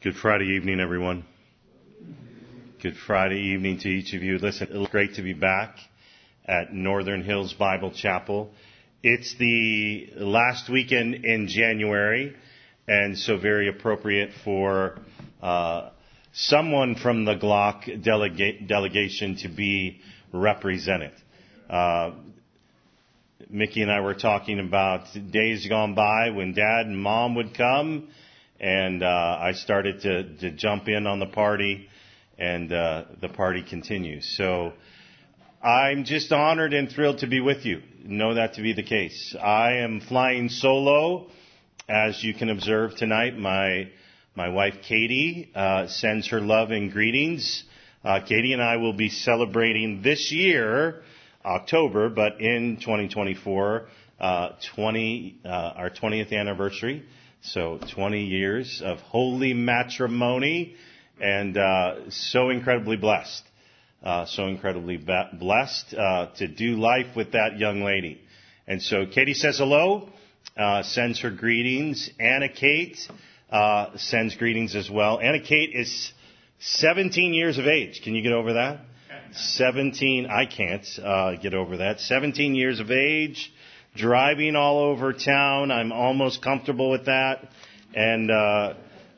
Good Friday evening, everyone. Good Friday evening to each of you. Listen, it's great to be back at Northern Hills Bible Chapel. It's the last weekend in January, and so very appropriate for uh, someone from the Glock delega- delegation to be represented. Uh, Mickey and I were talking about days gone by when dad and mom would come and uh, I started to, to jump in on the party, and uh, the party continues. So I'm just honored and thrilled to be with you. Know that to be the case. I am flying solo, as you can observe tonight. My my wife Katie uh, sends her love and greetings. Uh, Katie and I will be celebrating this year, October, but in 2024, uh, 20 uh, our 20th anniversary. So 20 years of holy matrimony and uh, so incredibly blessed. Uh, so incredibly ba- blessed uh, to do life with that young lady. And so Katie says hello, uh, sends her greetings. Anna Kate uh, sends greetings as well. Anna Kate is 17 years of age. Can you get over that? 17, I can't uh, get over that. 17 years of age driving all over town. I'm almost comfortable with that. And uh,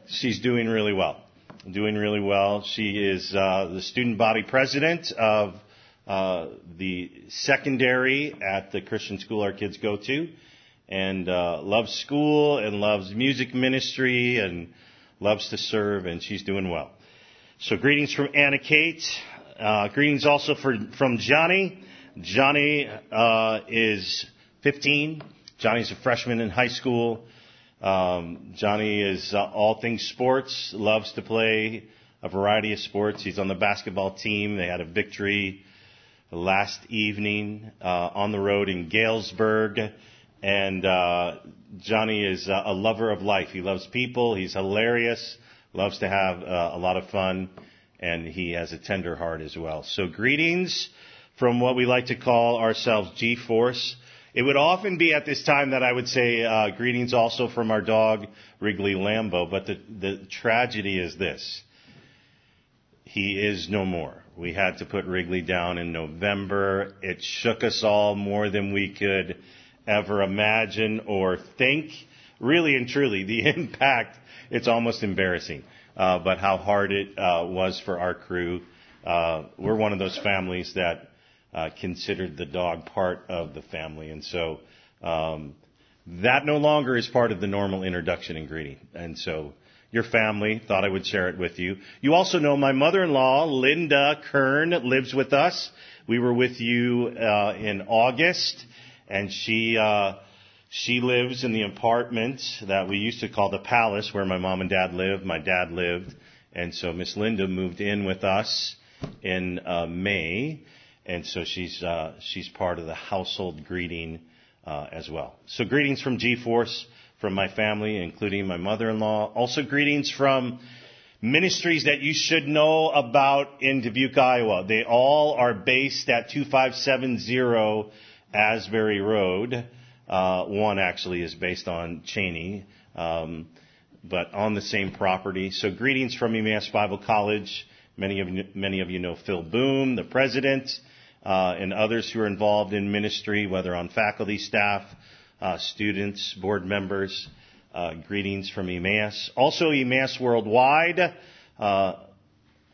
she's doing really well. Doing really well. She is uh, the student body president of uh, the secondary at the Christian school our kids go to, and uh, loves school and loves music ministry and loves to serve, and she's doing well. So greetings from Anna Kate. Uh, greetings also for, from Johnny. Johnny uh, is 15. Johnny's a freshman in high school. Um, Johnny is uh, all things sports, loves to play a variety of sports. He's on the basketball team. They had a victory last evening uh, on the road in Galesburg. And uh, Johnny is a lover of life. He loves people. He's hilarious. Loves to have uh, a lot of fun, and he has a tender heart as well. So greetings from what we like to call ourselves G-Force. It would often be at this time that I would say uh, greetings also from our dog Wrigley Lambo, but the, the tragedy is this. He is no more. We had to put Wrigley down in November. It shook us all more than we could ever imagine or think. Really and truly, the impact, it's almost embarrassing. Uh, but how hard it uh, was for our crew. Uh, we're one of those families that uh, considered the dog part of the family. And so um, that no longer is part of the normal introduction and greeting. And so your family thought I would share it with you. You also know my mother-in-law, Linda Kern, lives with us. We were with you uh, in August, and she uh, she lives in the apartment that we used to call the Palace, where my mom and dad lived. My dad lived, and so Miss Linda moved in with us in uh, May and so she's uh, she's part of the household greeting uh, as well. So greetings from G-Force, from my family, including my mother-in-law. Also greetings from ministries that you should know about in Dubuque, Iowa. They all are based at 2570 Asbury Road. Uh, one actually is based on Cheney, um, but on the same property. So greetings from Emmaus Bible College. Many of you, many of you know Phil Boom, the president uh, and others who are involved in ministry, whether on faculty, staff, uh, students, board members. Uh, greetings from Emmaus. Also, Emmaus Worldwide, uh,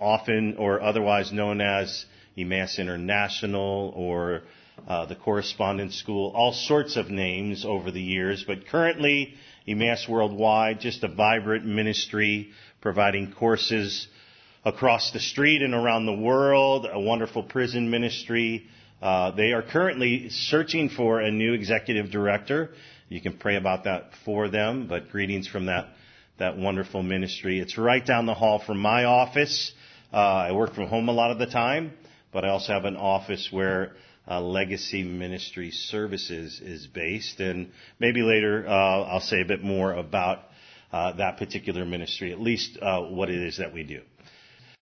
often or otherwise known as Emmaus International or uh, the Correspondence School, all sorts of names over the years, but currently Emmaus Worldwide, just a vibrant ministry providing courses across the street and around the world, a wonderful prison ministry. Uh, they are currently searching for a new executive director. You can pray about that for them, but greetings from that, that wonderful ministry. It's right down the hall from my office. Uh, I work from home a lot of the time, but I also have an office where uh, Legacy Ministry Services is based, and maybe later uh, I'll say a bit more about uh, that particular ministry, at least uh, what it is that we do.